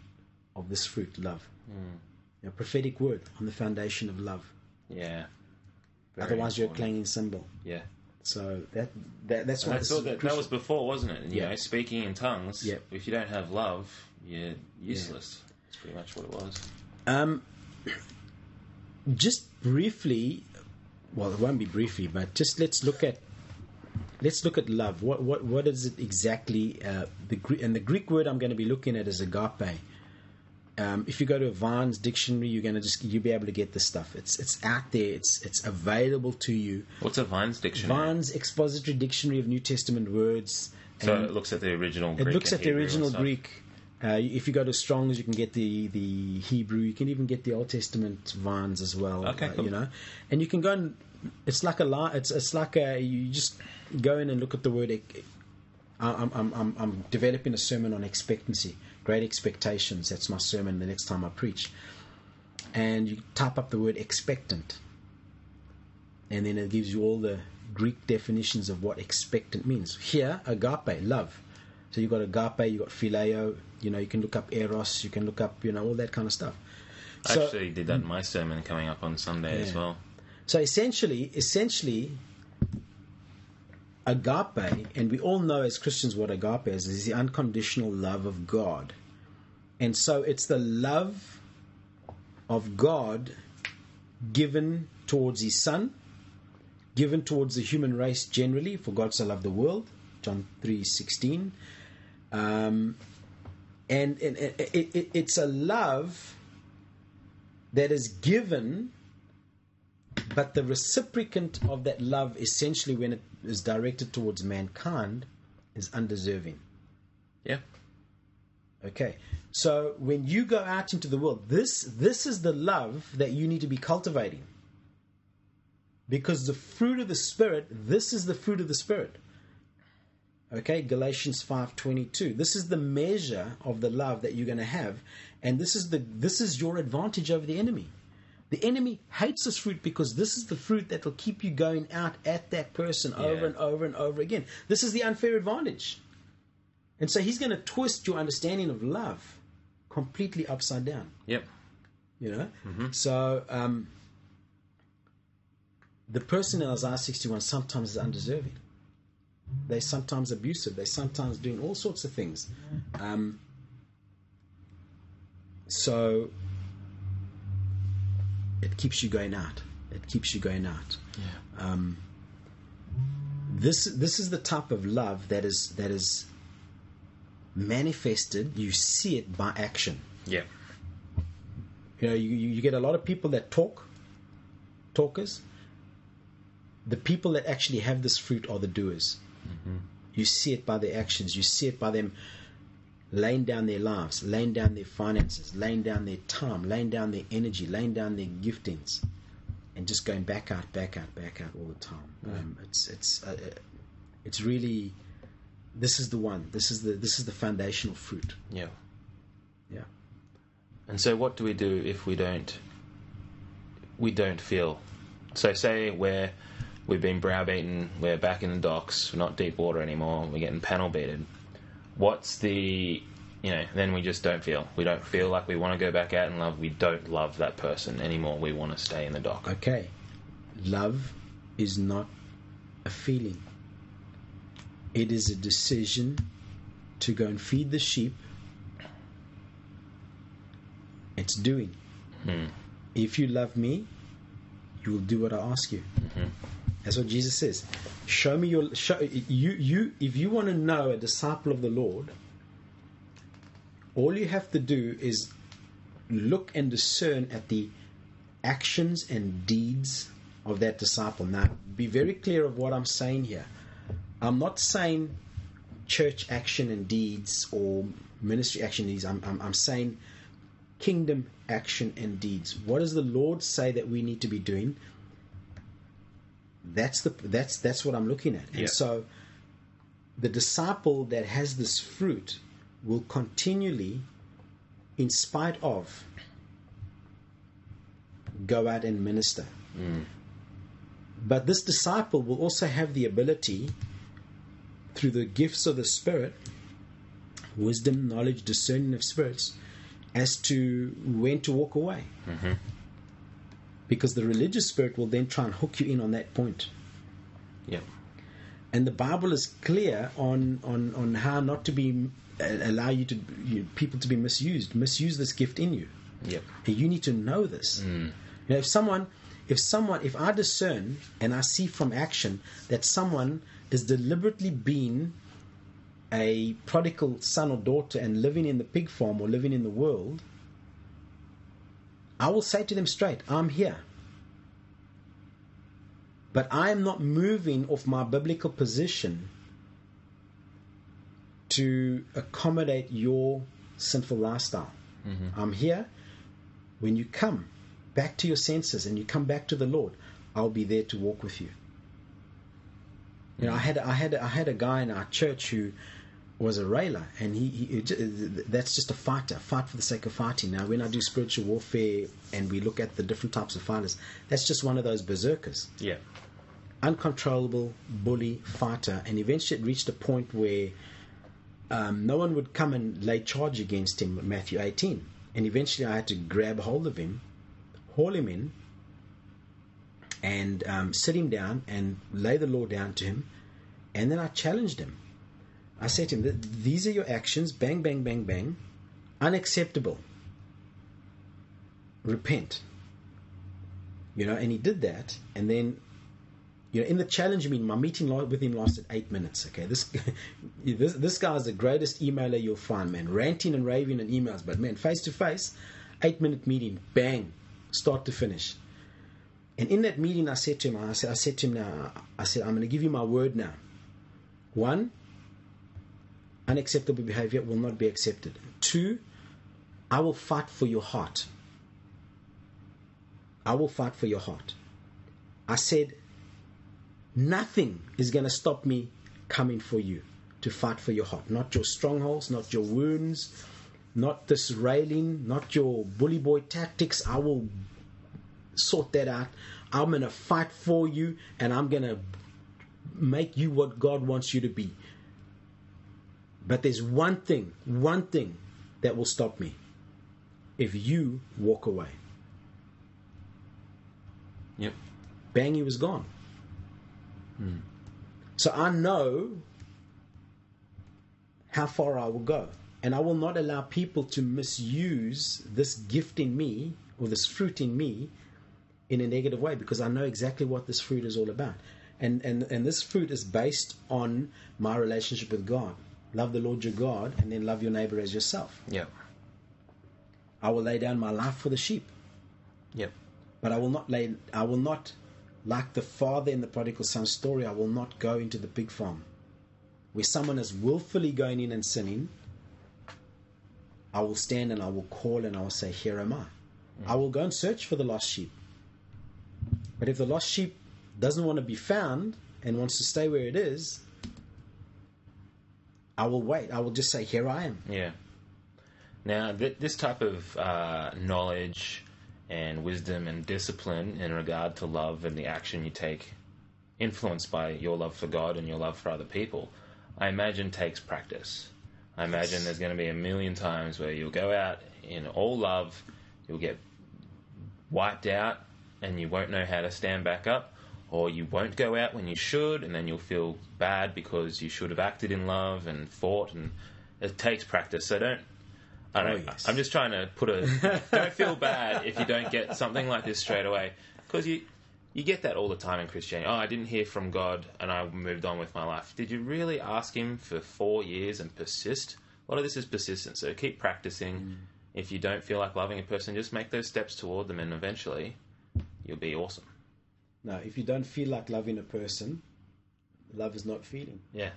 of this fruit, love. Hmm. A prophetic word on the foundation of love.
Yeah. Very
Otherwise, you're a clanging cymbal.
Yeah.
So that, that that's what
I thought that, that was before, wasn't it? You
Yeah.
know, speaking in tongues.
Yep.
If you don't have love, you're useless. That's pretty much what it was.
Um, just briefly, well, it won't be briefly, but just let's look at let's look at love. What what what is it exactly? Uh, the and the Greek word I'm going to be looking at is agape. Um, if you go to a Vine's dictionary, you're going to just you'll be able to get this stuff. It's it's out there. It's it's available to you.
What's a Vine's dictionary?
Vine's expository dictionary of New Testament words.
So it looks at the original.
it
Greek
looks
and
at the
Hebrew and
original. Greek. Uh, if you go to Strong's, you can get the, the Hebrew. You can even get the Old Testament Vines as well.
Okay,
uh,
cool.
You know, and you can go and it's like a lot. It's it's like a you just go in and look at the word. I'm I'm I'm, I'm developing a sermon on expectancy, great expectations. That's my sermon the next time I preach. And you type up the word expectant, and then it gives you all the Greek definitions of what expectant means. Here, agape, love. So you've got agape, you've got phileo. You know, you can look up eros. You can look up, you know, all that kind of stuff.
I
So-
actually did that in my sermon coming up on Sunday as well.
So essentially, essentially, agape, and we all know as Christians what agape is, is the unconditional love of God. And so it's the love of God given towards his son, given towards the human race generally, for God so loved the world, John 3.16. Um, and and it, it, it, it's a love that is given but the reciprocant of that love, essentially, when it is directed towards mankind, is undeserving.
Yeah.
Okay, so when you go out into the world, this this is the love that you need to be cultivating. Because the fruit of the spirit, this is the fruit of the spirit. Okay, Galatians five twenty two. This is the measure of the love that you're going to have, and this is the this is your advantage over the enemy. The enemy hates this fruit because this is the fruit that will keep you going out at that person over and over and over again. This is the unfair advantage. And so he's going to twist your understanding of love completely upside down.
Yep.
You know? So um, the person in Isaiah 61 sometimes is undeserving. They're sometimes abusive. They're sometimes doing all sorts of things. Um, so it keeps you going out. It keeps you going out. Um, this this is the type of love that is that is manifested. You see it by action.
Yep.
You know, you, you you get a lot of people that talk, talkers. The people that actually have this fruit are the doers. You see it by their actions. You see it by them laying down their lives, laying down their finances, laying down their time, laying down their energy, laying down their giftings, and just going back out, back out, back out all the time. Um, it's it's uh, uh, it's really this is the one. This is the this is the foundational fruit.
Yeah.
Yeah.
And so, what do we do if we don't? We don't feel. So, say we're we've been browbeaten, we're back in the docks, we're not deep water anymore, we're getting panel beaten. What's the you know? Then we just don't feel. We don't feel like we want to go back out and love. We don't love that person anymore. We want to stay in the dock.
Okay. Love is not a feeling. It is a decision to go and feed the sheep. It's doing. Hmm. If you love me, you will do what I ask you. Mm-hmm. That's what Jesus says. Show me your show you you if you want to know a disciple of the Lord, all you have to do is look and discern at the actions and deeds of that disciple. Now, be very clear of what I'm saying here. I'm not saying church action and deeds or ministry action and deeds. I'm, I'm, I'm saying kingdom action and deeds. What does the Lord say that we need to be doing? That's the that's that's what I'm looking at. And
Yeah.
so the disciple that has this fruit will continually, in spite of, go out and minister. Mm. But this disciple will also have the ability, through the gifts of the Spirit, wisdom, knowledge, discerning of spirits, as to when to walk away. Mm-hmm. Because the religious spirit will then try and hook you in on that point.
Yep.
And the Bible is clear on, on, on how not to be uh, allow you to you, people to be misused, misuse this gift in you.
Yep.
And you need to know this. Mm. You know, if someone, if someone, if I discern and I see from action that someone is deliberately being a prodigal son or daughter and living in the pig farm or living in the world, I will say to them straight, I'm here. But I am not moving off my biblical position to accommodate your sinful lifestyle. Mm-hmm. I'm here. When you come back to your senses and you come back to the Lord, I'll be there to walk with you. You know, I mm-hmm. had I had I had a guy in our church who was a railer, and he, he that's just a fighter, fight for the sake of fighting. Now, when I do spiritual warfare and we look at the different types of fighters, that's just one of those berserkers,
Yeah.
uncontrollable bully fighter, and eventually it reached a point where um, no one would come and lay charge against him. Matthew 18, and eventually I had to grab hold of him, haul him in, and um, sit him down and lay the law down to him, and then I challenged him. I said to him, "Th- These are your actions, bang, bang, bang, bang, unacceptable. Repent. You know, and he did that, and then, you know, in the challenge meeting, my meeting with him lasted eight minutes. Okay, this this this guy is the greatest emailer you'll find, man, ranting and raving and emails, but man, face to face, eight minute meeting, bang, start to finish. And in that meeting, I said to him, I said, I said to him now, I said, I'm going to give you my word now. One, unacceptable behavior will not be accepted. Two, I will fight for your heart. I will fight for your heart. I said, nothing is going to stop me coming for you to fight for your heart. Not your strongholds, not your wounds, not this railing, not your bully boy tactics. I will sort that out. I'm going to fight for you and I'm going to make you what God wants you to be. But there's one thing, one thing that will stop me. If you walk away.
Yep.
Bang, he was gone. Hmm. So I know how far I will go. And I will not allow people to misuse this gift in me or this fruit in me in a negative way because I know exactly what this fruit is all about. And, and, and this fruit is based on my relationship with God. Love the Lord your God and then love your neighbor as yourself.
Yeah.
I will lay down my life for the sheep.
Yep.
But I will not lay. I will not, like the father in the prodigal son story. I will not go into the pig farm, where someone is willfully going in and sinning. I will stand and I will call and I will say, "Here am I." Mm. I will go and search for the lost sheep. But if the lost sheep doesn't want to be found and wants to stay where it is, I will wait. I will just say, "Here I am."
Yeah. Now, th- this type of uh, knowledge and wisdom and discipline in regard to love and the action you take, influenced by your love for God and your love for other people, I imagine takes practice. I imagine there's going to be a million times where you'll go out in all love, you'll get wiped out, and you won't know how to stand back up, or you won't go out when you should, and then you'll feel bad because you should have acted in love and fought, and it takes practice. So don't. I don't.
Oh, yes.
I'm just trying to put a. don't feel bad if you don't get something like this straight away, because you you get that all the time in Christianity. Oh, I didn't hear from God, and I moved on with my life. Did you really ask Him for four years and persist? A lot of this is persistence. So keep practicing.
Mm.
If you don't feel like loving a person, just make those steps toward them, and eventually, you'll be awesome.
Now, if you don't feel like loving a person, love is not feeling.
Yeah,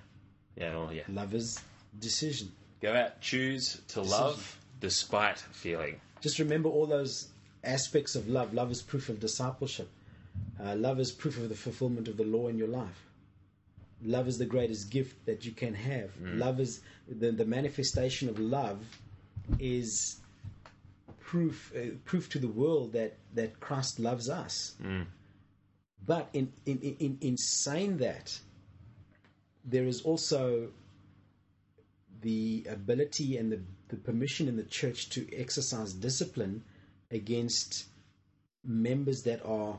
yeah, well, yeah.
Love is decision.
Go out, choose to love despite feeling.
Just remember all those aspects of love. Love is proof of discipleship. Uh, love is proof of the fulfillment of the law in your life. Love is the greatest gift that you can have. Love is the, the manifestation of love is proof uh, proof to the world that that Christ loves us. But in in, in in in saying that, there is also the ability and the, the permission in the church to exercise discipline against members that are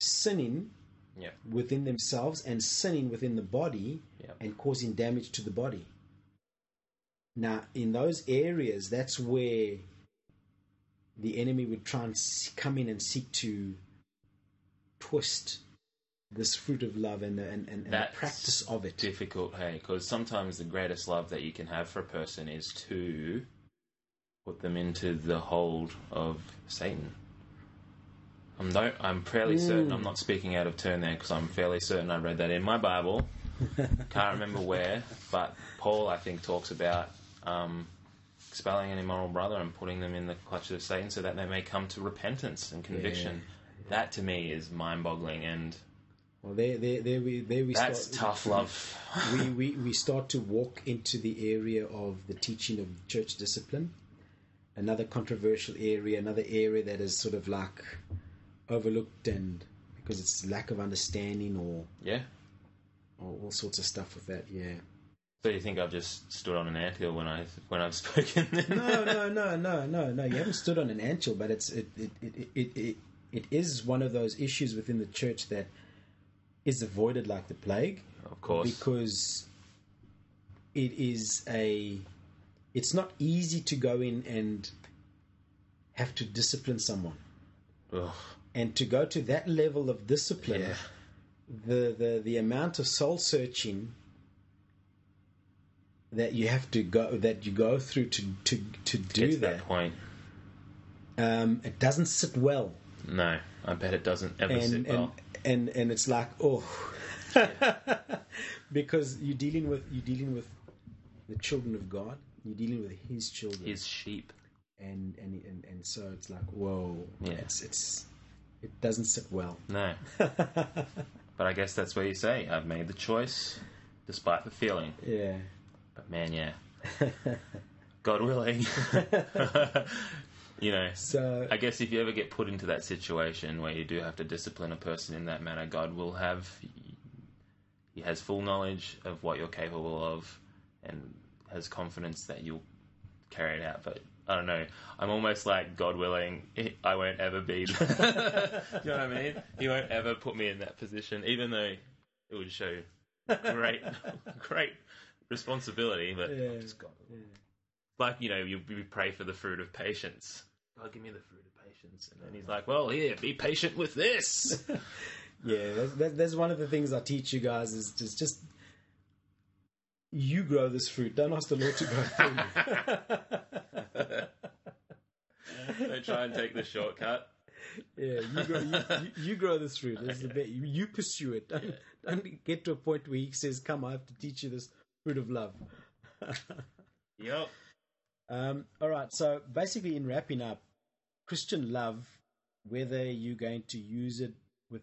sinning
Yeah,
within themselves and sinning within the body
Yeah.
and causing damage to the body. Now, in those areas, that's where the enemy would try and come in and seek to twist this fruit of love and the, and, and, and the practice of it.
difficult, hey, because sometimes the greatest love that you can have for a person is to put them into the hold of Satan. I'm don't, I'm fairly certain I'm not speaking out of turn there because I'm fairly certain I read that in my Bible. Can't remember where, but Paul I think talks about um, expelling an immoral brother and putting them in the clutches of Satan so that they may come to repentance and conviction. That to me is mind-boggling, and
Well, there, there, there we, there we
that's
start.
tough love.
we, we, we start to walk into the area of the teaching of church discipline. Another controversial area, another area that is sort of like overlooked and because it's lack of understanding or,
Yeah.
or all sorts of stuff with that. Yeah.
So you think I've just stood on an anthill when I when I've spoken?
No, no, no, no, no, no. You haven't stood on an anthill, but it's it it, it, it, it it is one of those issues within the church that is avoided like the plague.
Of course.
because it is a it's not easy to go in and have to discipline someone
Ugh.
and to go to that level of discipline
Yeah.
the, the the amount of soul searching that you have to go that you go through to to to do that,
that point.
um it doesn't sit well
No, I bet it doesn't ever
and
sit
and,
well.
and and it's like oh because you're dealing with you're dealing with the children of God you're dealing with his children
His sheep.
and, and and and so it's like whoa
Yeah.
it's it's it doesn't sit well
No. but I guess that's where you say I've made the choice, despite the feeling.
yeah
But man, yeah. God willing. you know.
so
I guess if you ever get put into that situation where you do have to discipline a person in that manner, God will have. He has full knowledge of what you're capable of, and has confidence that you'll carry it out. But I don't know. I'm almost like God willing. I won't ever be. you know what I mean? He won't ever put me in that position, even though it would show great, great responsibility. But
Yeah.
I've just got like you know you, you pray for the fruit of patience god give me the fruit of patience and then he's like well here be patient with this
yeah that's, that's one of the things I teach you guys is just just you grow this fruit don't ask the Lord to grow for you
don't try and take the shortcut
Yeah, you grow, you, you, you grow this fruit. This is the bit. You, you pursue it. Don't, don't get to a point where he says, "Come, I have to teach you this fruit of love."
yep
um, all right. So basically, in wrapping up, Christian love, whether you're going to use it with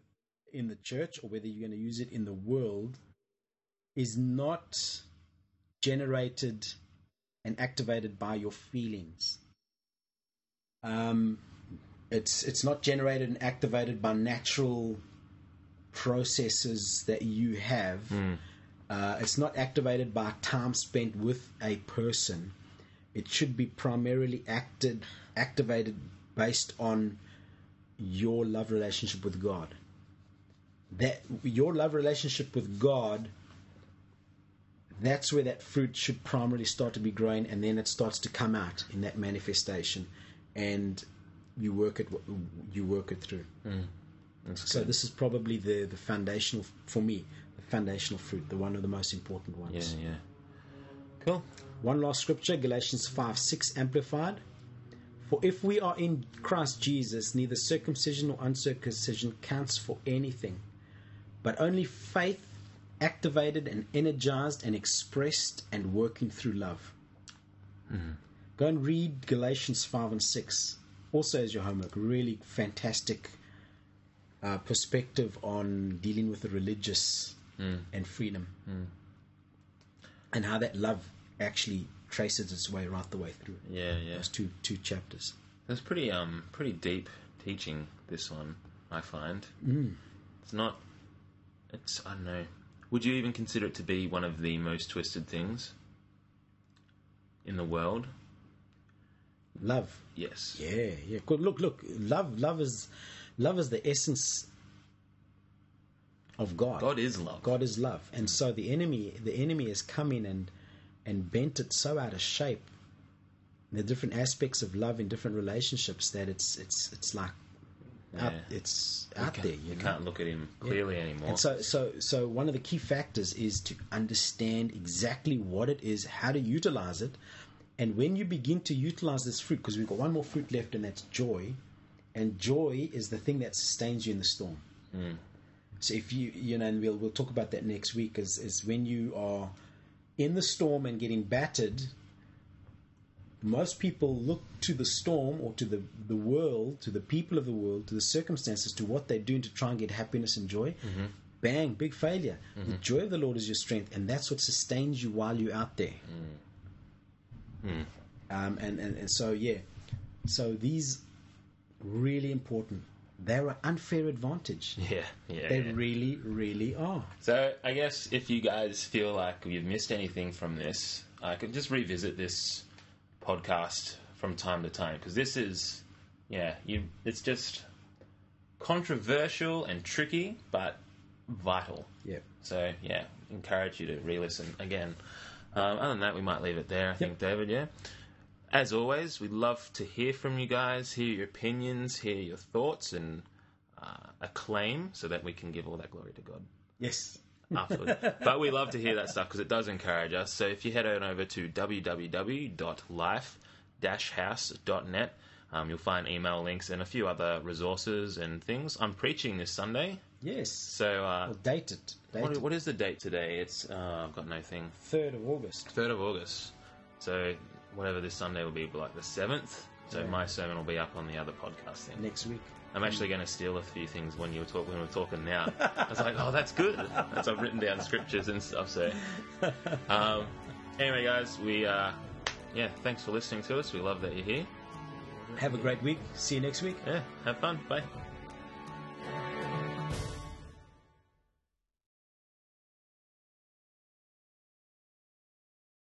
in the church or whether you're going to use it in the world, is not generated and activated by your feelings. Um, it's it's not generated and activated by natural processes that you have. Uh, it's not activated by time spent with a person. It should be primarily acted activated based on your love relationship with God. That your love relationship with God that's where that fruit should primarily start to be growing and then it starts to come out in that manifestation and you work it you work it through mm.
That's
so
good.
this is probably the the foundational for me the foundational fruit the one of the most important ones.
yeah yeah cool
one last scripture galatians 5 6 amplified for if we are in christ jesus neither circumcision nor uncircumcision counts for anything but only faith activated and energized and expressed and working through love. Mm. Go and read galatians 5 and 6 also as your homework. Really fantastic uh, perspective on dealing with the religious mm. and freedom. Mm. And how that love actually traces its way right the way through
yeah yeah
those two two chapters
That's pretty um pretty deep teaching. This one I find it's not. It's I don't know. Would you even consider it to be one of the most twisted things in the world?
love
Yes.
yeah yeah good look look love love is love is the essence of god
God is love.
God is love, and so the enemy, the enemy has come in and and bent it so out of shape. The different aspects of love in different relationships that it's it's it's like
Yeah.
it's out there. You,
you
know?
can't look at him clearly anymore.
And so, so, so one of the key factors is to understand exactly what it is, how to utilize it, and when you begin to utilize this fruit, because we've got one more fruit left, and that's joy, and joy is the thing that sustains you in the storm. Mm. So if you, you know, and we'll we'll talk about that next week, is is when you are in the storm and getting battered. Most people look to the storm or to the, the world, to the people of the world, to the circumstances, to what they're doing to try and get happiness and joy. Mm-hmm. Bang, big failure. The mm-hmm. joy of the Lord is your strength, and that's what sustains you while you're out there. Mm-hmm. Mm. Um, and, and, and so, yeah. So these really important. They're an unfair advantage.
yeah, yeah.
They
yeah.
really, really are.
So I guess if you guys feel like you've missed anything from this, I could just revisit this podcast from time to time because this is, yeah, you. It's just controversial and tricky, but vital.
Yeah.
So yeah, encourage you to re-listen again. Um, other than that, we might leave it there. I think, David. Yeah. As always, we'd love to hear from you guys, hear your opinions, hear your thoughts, and uh, acclaim, so that we can give all that glory to God
Yes.
afterwards. but we love to hear that stuff because it does encourage us. So if you head on over to www.life-house.net, um, you'll find email links and a few other resources and things. I'm preaching this Sunday,
Yes.
so uh,
Well, date it. Date
what, what is the date today? It's uh, I've got no thing.
3rd of August.
Third of August. So whatever this Sunday will be, like the seventh. So
Yeah.
my sermon will be up on the other podcast then.
Next week.
I'm actually going to steal a few things when you were talk- when we were talking now. I was like, oh, that's good. As I've written down scriptures and stuff. So, um, anyway, guys, we uh, yeah, thanks for listening to us. We love that you're here.
Have a great week. See you next week.
Yeah, have fun. Bye.